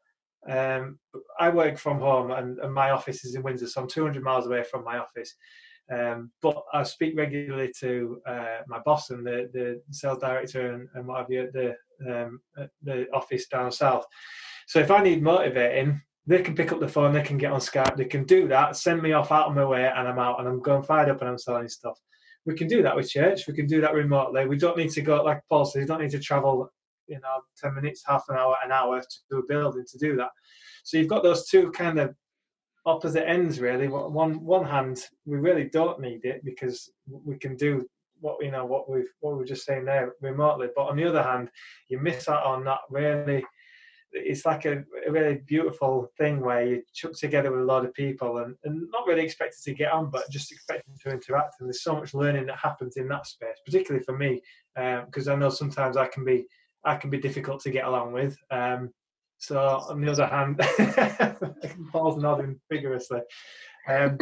um, I work from home and, and, my office is in Windsor, so I'm 200 miles away from my office. Um, but I speak regularly to uh, my boss and the, the sales director and, and what have you at the, um, at the office down south. So if I need motivating, they can pick up the phone, they can get on Skype, they can do that, send me off out of my way, and I'm out and I'm going fired up and I'm selling stuff. we can do that with church. We can do that remotely. We don't need to go like Paul says. We don't need to travel, you know, ten minutes, half an hour, an hour to a building to do that. So you've got those two kind of opposite ends really. One one hand, we really don't need it because we can do what you know what we've what we were just saying there remotely. But on the other hand, you miss out on that really. It's like a, a really beautiful thing where you chuck together with a lot of people and, and not really expected to get on, but just expecting to interact. And there's so much learning that happens in that space, particularly for me, because um, I know sometimes I can be I can be difficult to get along with. Um, so on the other hand, Paul's nodding vigorously. Um,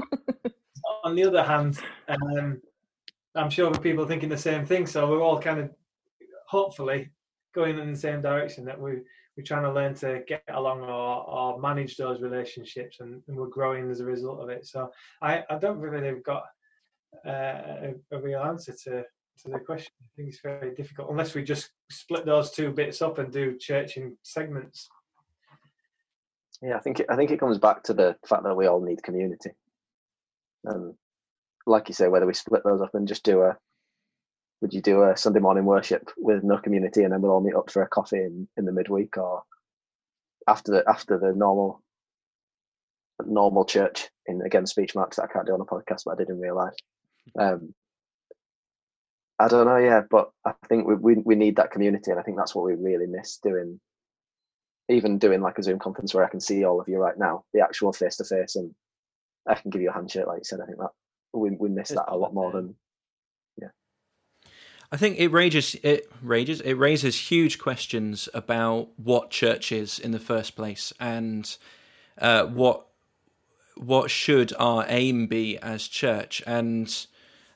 on the other hand, um, I'm sure people thinking the same thing. So we're all kind of hopefully going in the same direction that we we're trying to learn to get along or, or manage those relationships and, and, we're growing as a result of it. So I, I don't really have got uh, a, a, real answer to, to the question. I think it's very difficult unless we just split those two bits up and do church in segments. Yeah, I think it, I think it comes back to the fact that we all need community. Um, like you say, whether we split those up and just do a, would you do a Sunday morning worship with no community and then we'll all meet up for a coffee in, in the midweek or after the after the normal normal church in again speech marks that I can't do on a podcast, but I did in real life. Um, I don't know, yeah, but I think we, we we need that community, and I think that's what we really miss doing even doing like a Zoom conference where I can see all of you right now, the actual face to face, and I can give you a handshake, like you said. I think that we we miss that a lot more than yeah. I think it raises it rages it raises huge questions about what church is in the first place and uh, what what should our aim be as church and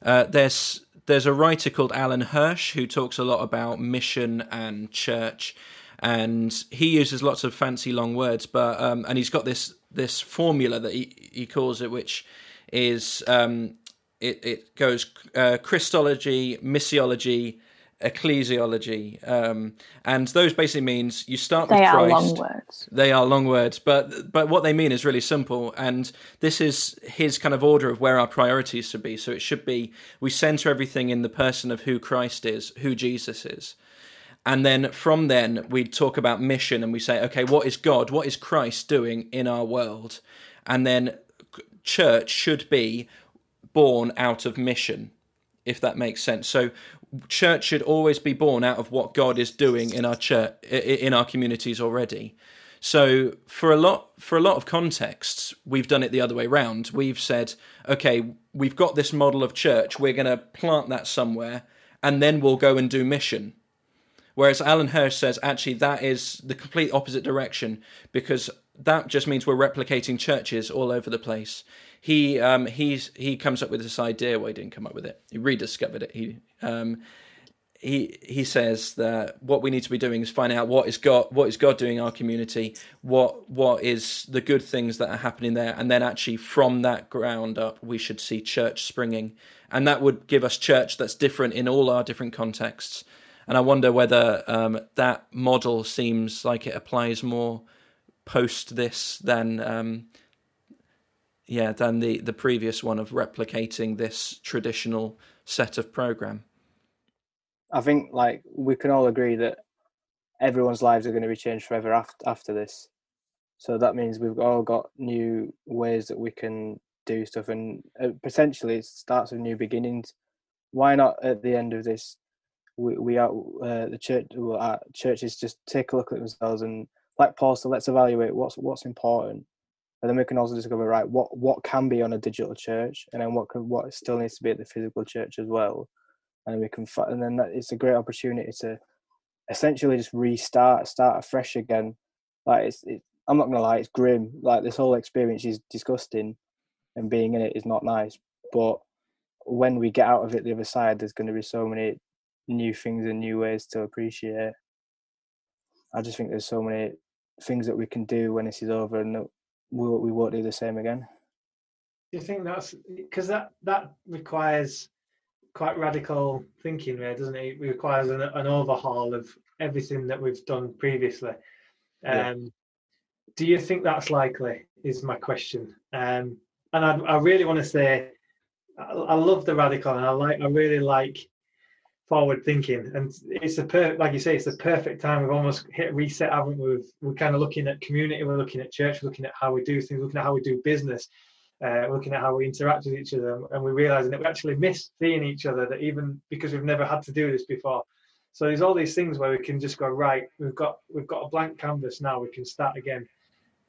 uh, there's there's a writer called Alan Hirsch who talks a lot about mission and church and he uses lots of fancy long words, but um, and he's got this this formula that he he calls it, which is um, it it goes uh, Christology, missiology, ecclesiology, um, and those basically means you start they with Christ. They are long words. They are long words, but but what they mean is really simple, and this is his kind of order of where our priorities should be. So it should be we center everything in the person of who Christ is, who Jesus is. And then from then, we talk about mission and we say, okay, what is God? What is Christ doing in our world? And then church should be born out of mission, if that makes sense. So church should always be born out of what God is doing in our church, in our communities already. So for a lot for a lot of contexts, we've done it the other way around. We've said, okay, we've got this model of church, we're going to plant that somewhere, and then we'll go and do mission Whereas Alan Hirsch says actually that is the complete opposite direction because that just means we're replicating churches all over the place. He um, he's he comes up with this idea. Well, he didn't come up with it. He rediscovered it. He um, he he says that what we need to be doing is find out what is God what is God doing in our community, what what is the good things that are happening there, and then actually from that ground up we should see church springing, and that would give us church that's different in all our different contexts and I wonder whether um, that model seems like it applies more post this than um, yeah than the the previous one of replicating this traditional set of program. I think like we can all agree that everyone's lives are going to be changed forever after after this. So that means we've all got new ways that we can do stuff, and uh, potentially it starts with new beginnings. Why not at the end of this we, we are uh, the church our churches just take a look at themselves and like Paul said, let's evaluate what's what's important, and then we can also discover right what what can be on a digital church, and then what can what still needs to be at the physical church as well, and we can and then that, it's a great opportunity to essentially just restart, start afresh again. Like it's, it, I'm not gonna lie, it's grim. Like this whole experience is disgusting, and being in it is not nice. But when we get out of it the other side, there's going to be so many new things and new ways to appreciate. I just think there's so many things that we can do when this is over, and we we won't do the same again. Do you think that's because that that requires quite radical thinking there, doesn't it? It requires an, an overhaul of everything that we've done previously. Um, yeah. Do you think that's likely? Is my question. Um, and I, I really want to say I, I love the radical, and I like I really like forward thinking. And it's the per like you say it's the perfect time. We've almost hit reset haven't we? We've, we're kind of looking at community we're looking at church we're looking at how we do things looking at how we do business uh, looking at how we interact with each other and we're realizing that we actually miss seeing each other that even because we've never had to do this before. So there's all these things where we can just go right we've got we've got a blank canvas now we can start again.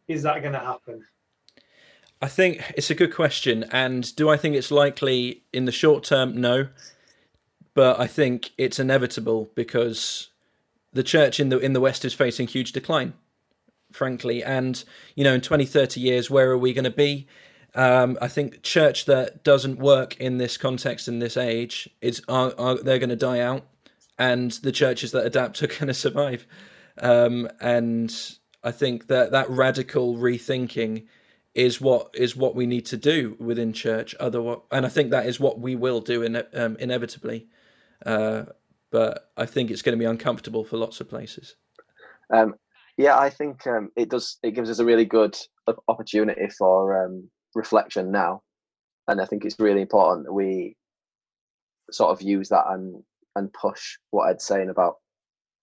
Is that going to happen? I think it's a good question and do i think it's likely in the short term? No but I think it's inevitable because the church in the in the West is facing huge decline, frankly. And you know, in 20, 30 years, where are we going to be? Um, I think church that doesn't work in this context in this age is are, are they're going to die out, and the churches that adapt are going to survive. Um, and I think that that radical rethinking is what is what we need to do within church. Otherwise, and I think that is what we will do in, um, inevitably. Uh, but I think it's going to be uncomfortable for lots of places. Um, yeah, I think um, it does. It gives us a really good opportunity for um, reflection now, and I think it's really important that we sort of use that and and push what Ed's saying about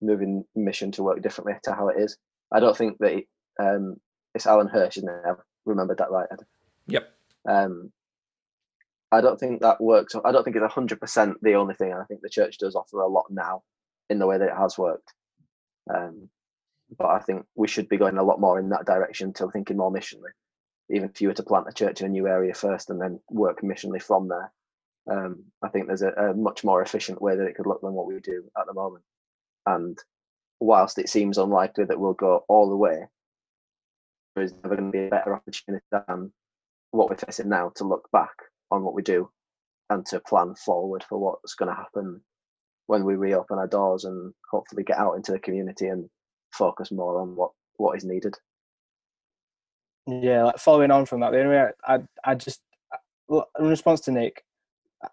moving mission to work differently to how it is. I don't think that it, um, it's Alan Hirsch, isn't it? I've remembered that right, Ed? Yep. Um, I don't think that works. I don't think it's hundred percent the only thing. I think the church does offer a lot now in the way that it has worked. Um, but I think we should be going a lot more in that direction to thinking more missionally. Even if you were to plant a church in a new area first and then work missionally from there, um, I think there's a, a, much more efficient way that it could look than what we do at the moment. And whilst it seems unlikely that we'll go all the way, there is never going to be a better opportunity than what we're facing now to look back on what we do and to plan forward for what's going to happen when we reopen our doors and hopefully get out into the community and focus more on what what is needed. Yeah like following on from that the only way i i, I just uh, in response to nick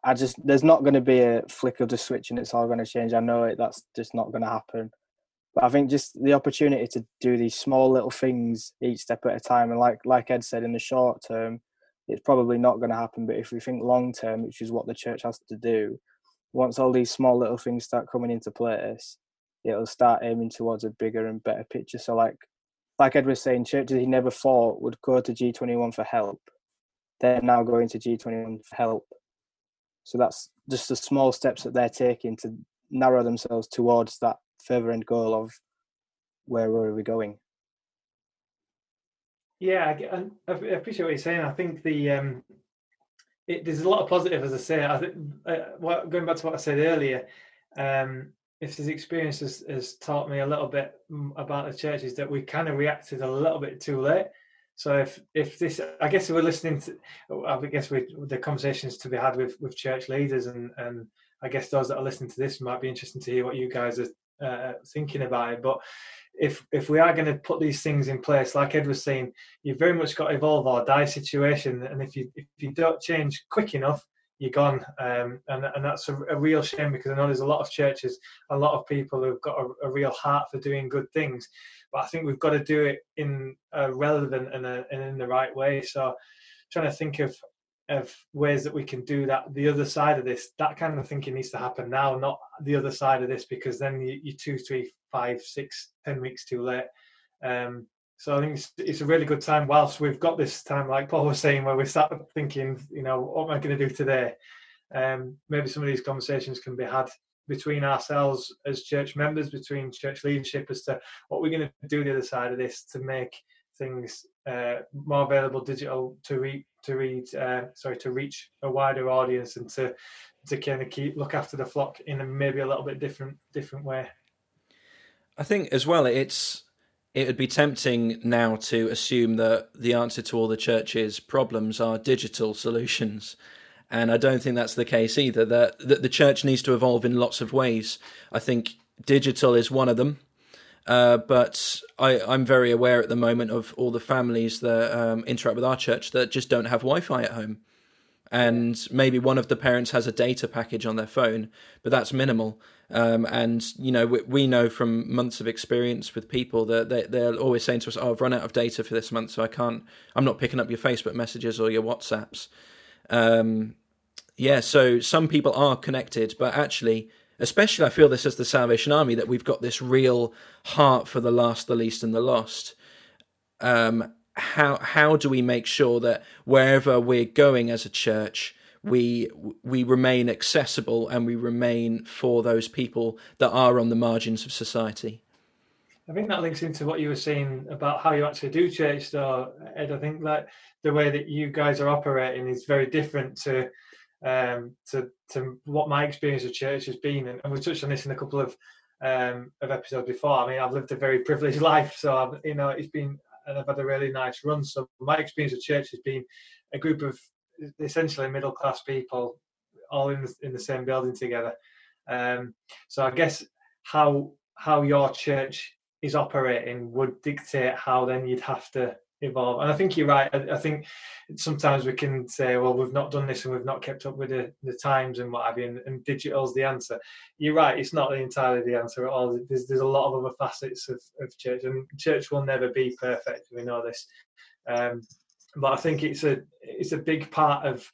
i just there's not going to be a flick of the switch and it's all going to change. I know it that's just not going to happen. But i think just the opportunity to do these small little things each step at a time and like like ed said in the short term it's probably not going to happen. But if we think long term, which is what the church has to do, once all these small little things start coming into place, it'll start aiming towards a bigger and better picture. So, like, like Ed was saying, churches he never thought would go to G21 for help, they're now going to G21 for help. So that's just the small steps that they're taking to narrow themselves towards that further end goal of where, where are we going. Yeah, I, I, appreciate what you're saying. I think the um, it, there's a lot of positive, as I say. I think uh, what, going back to what I said earlier, um, if this experience has, has, taught me a little bit about the church, is that we kind of reacted a little bit too late. So if if this, I guess we're listening to, I guess we the conversations to be had with with church leaders, and and I guess those that are listening to this might be interesting to hear what you guys are uh, thinking about it. But if if we are going to put these things in place, like Ed was saying, you've very much got to evolve or die situation. And if you if you don't change quick enough, you're gone. Um, and and that's a, a, real shame because I know there's a lot of churches, a lot of people who've got a, a, real heart for doing good things, but I think we've got to do it in a relevant and, a, and in the right way. So trying to think of of ways that we can do that the other side of this that kind of thinking needs to happen now not the other side of this because then you, you're two three five six ten weeks too late. Um, so i think it's, it's, a really good time whilst we've got this time like paul was saying where we start thinking you know what am i going to do today? Um, maybe some of these conversations can be had between ourselves as church members between church leadership as to what we're going to do the other side of this to make things uh, more available digital to read to read uh, sorry to reach a wider audience and to to kind of keep look after the flock in a maybe a little bit different different way. I think as well it's it would be tempting now to assume that the answer to all the church's problems are digital solutions. And I don't think that's the case either. That, that the church needs to evolve in lots of ways. I think digital is one of them. Uh, but I, am very aware at the moment of all the families that um, interact with our church that just don't have Wi Fi at home. And maybe one of the parents has a data package on their phone, but that's minimal. Um, and, you know, we, we, know from months of experience with people that they, they're always saying to us, oh, I've run out of data for this month, so I can't, I'm not picking up your Facebook messages or your WhatsApps. Um, Yeah, so some people are connected, but actually, especially I feel this as the Salvation Army that we've got this real heart for the last, the least, and the lost. Um, how how do we make sure that wherever we're going as a church, we we remain accessible and we remain for those people that are on the margins of society? I think that links into what you were saying about how you actually do church, though, Ed. I think that the way that you guys are operating is very different to um, to to what my experience of church has been, and, and we touched on this in a couple of um, of episodes before. I mean, I've lived a very privileged life, so I've, you know it's been and I've had a really nice run. So my experience of church has been a group of essentially middle class people all in the, in the same building together. Um, so I guess how how your church is operating would dictate how then you'd have to evolve. And I think you're right. I, I, think sometimes we can say, well, we've not done this and we've not kept up with the, the times and what have you, and, and digital's the answer. You're right. It's not entirely the answer at all. There's, there's a lot of other facets of, of church, and church will never be perfect. We know this. Um, but I think it's a it's a big part of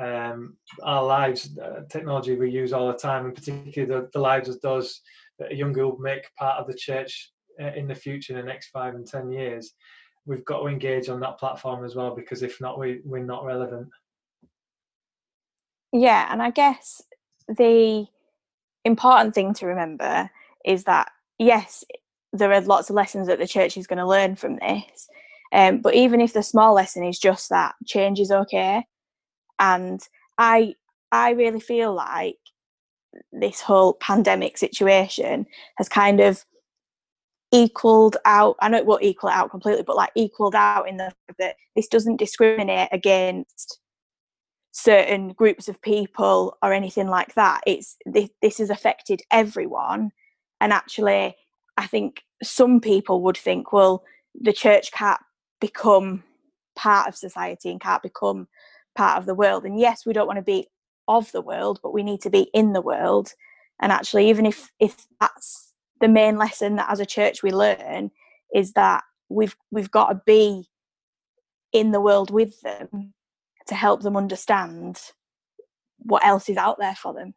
um, our lives. Uh, technology we use all the time, and particularly the, the lives of those that are younger will make part of the church uh, in the future, in the next five and ten years we've got to engage on that platform as well because if not we we're not relevant. Yeah and i guess the important thing to remember is that yes there are lots of lessons that the church is going to learn from this um, but even if the small lesson is just that change is okay. And i i really feel like this whole pandemic situation has kind of equaled out i know it won't equal out completely but like equaled out in the fact that this doesn't discriminate against certain groups of people or anything like that. It's this, this has affected everyone. And actually i think some people would think well the church can't become part of society and can't become part of the world. And yes we don't want to be of the world but we need to be in the world. And actually even if if that's the main lesson that as a church we learn is that we've we've got to be in the world with them to help them understand what else is out there for them.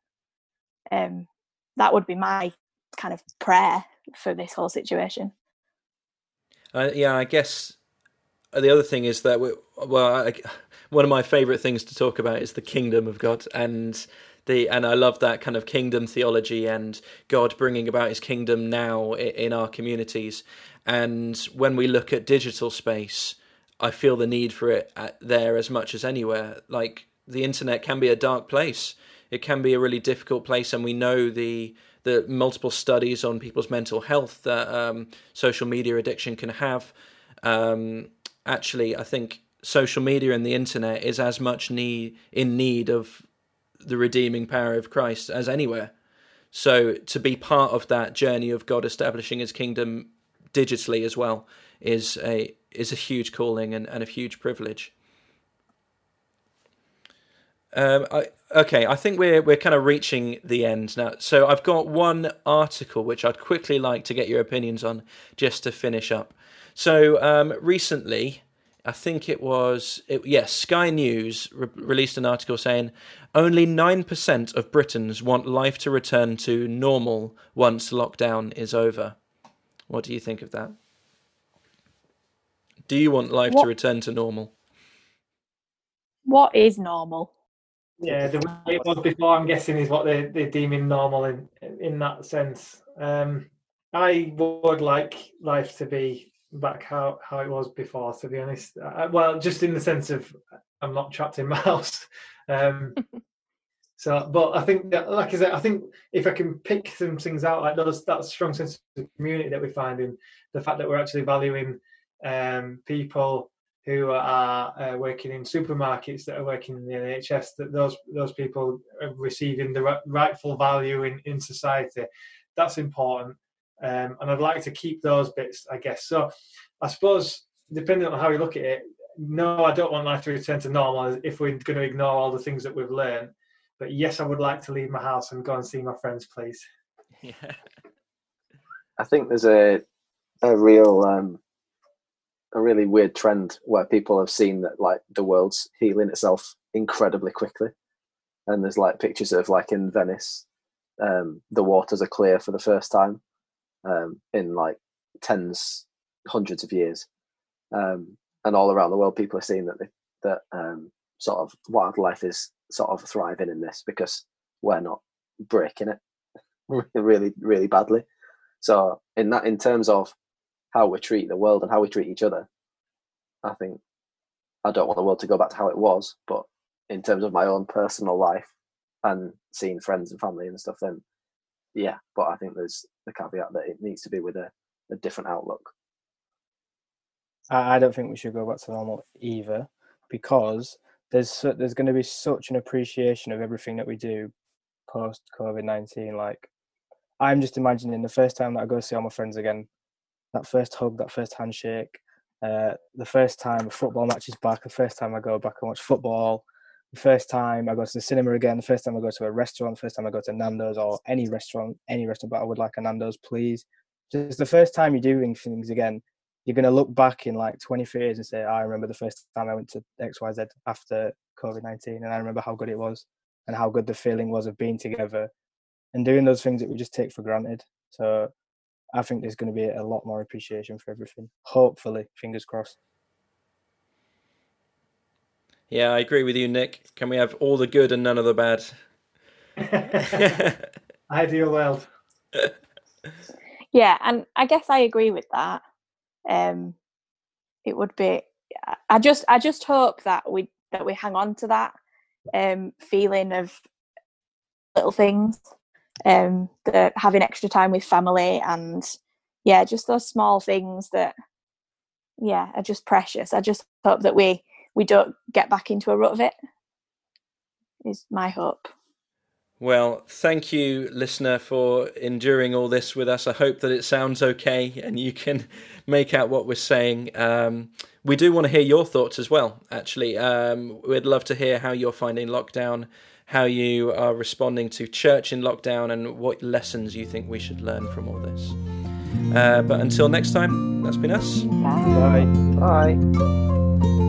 Um, that would be my kind of prayer for this whole situation. Uh, yeah, I guess the other thing is that we, well, I, one of my favorite things to talk about is the kingdom of God, and the and I love that kind of kingdom theology and God bringing about His kingdom now in our communities. And when we look at digital space, I feel the need for it there as much as anywhere. Like the internet can be a dark place. It can be a really difficult place, and we know the the multiple studies on people's mental health that um, social media addiction can have. Um, actually, I think social media and the internet is as much need in need of the redeeming power of Christ as anywhere. So to be part of that journey of God establishing His kingdom digitally as well is a is a huge calling and, and a huge privilege. Um, I, okay, I think we're we're kind of reaching the end now. So I've got one article which I'd quickly like to get your opinions on, just to finish up. So um, recently, I think it was, it, yes, Sky News re- released an article saying only 9% of Britons want life to return to normal once lockdown is over. What do you think of that? Do you want life what, to return to normal? What is normal? Yeah, the way it was before, I'm guessing, is what they, they're deeming normal in, in that sense. Um, I would like life to be back how how it was before. To be honest, uh, well, just in the sense of I'm not trapped in my house. Um, so, but I think that, like I said, I think if I can pick some things out like those, that strong sense of community that we find in the fact that we're actually valuing um, people who are uh, working in supermarkets that are working in the NHS, that those those people are receiving the rightful value in, in society. That's important. Um, and I'd like to keep those bits, I guess. So I suppose, depending on how you look at it, no, I don't want life to return to normal if we're going to ignore all the things that we've learned. But yes, I would like to leave my house and go and see my friends, please. Yeah. I think there's a a real um, a really weird trend where people have seen that like the world's healing itself incredibly quickly. and there's like pictures of like in Venice, um, the waters are clear for the first time um, in like tens, hundreds of years, um, and all around the world, people are seeing that they, that um, sort of wildlife is sort of thriving in this because we're not breaking it really, really badly. So in that, in terms of how we treat the world and how we treat each other, I think I don't want the world to go back to how it was, but in terms of my own personal life and seeing friends and family and stuff, then yeah. But I think there's the caveat that it needs to be with a, a different outlook. I, don't think we should go back to normal either, because there's there's going to be such an appreciation of everything that we do post COVID nineteen. Like, I'm just imagining the first time that I go see all my friends again, that first hug, that first handshake, uh, the first time a football match is back, the first time I go back and watch football, the first time I go to the cinema again, the first time I go to a restaurant, the first time I go to Nando's or any restaurant, any restaurant, but I would like a Nando's, please. Just the first time you're doing things again, you're going to look back in like 23 years and say, I remember the first time I went to XYZ after COVID 19, and I remember how good it was and how good the feeling was of being together and doing those things that we just take for granted. So I think there's going to be a lot more appreciation for everything. Hopefully, fingers crossed. Yeah, I agree with you, Nick. Can we have all the good and none of the bad? Ideal world. Yeah, and I guess I agree with that. Um, it would be. I just, I just hope that we that we hang on to that um, feeling of little things, um, that having extra time with family, and yeah, just those small things that, yeah, are just precious. I just hope that we we don't get back into a rut of it. Is my hope. Well, thank you, listener, for enduring all this with us. I hope that it sounds okay and you can make out what we're saying. Um, we do want to hear your thoughts as well, actually. Um, we'd love to hear how you're finding lockdown, how you are responding to church in lockdown, and what lessons you think we should learn from all this. Uh, but until next time, that's been us. Bye. Bye.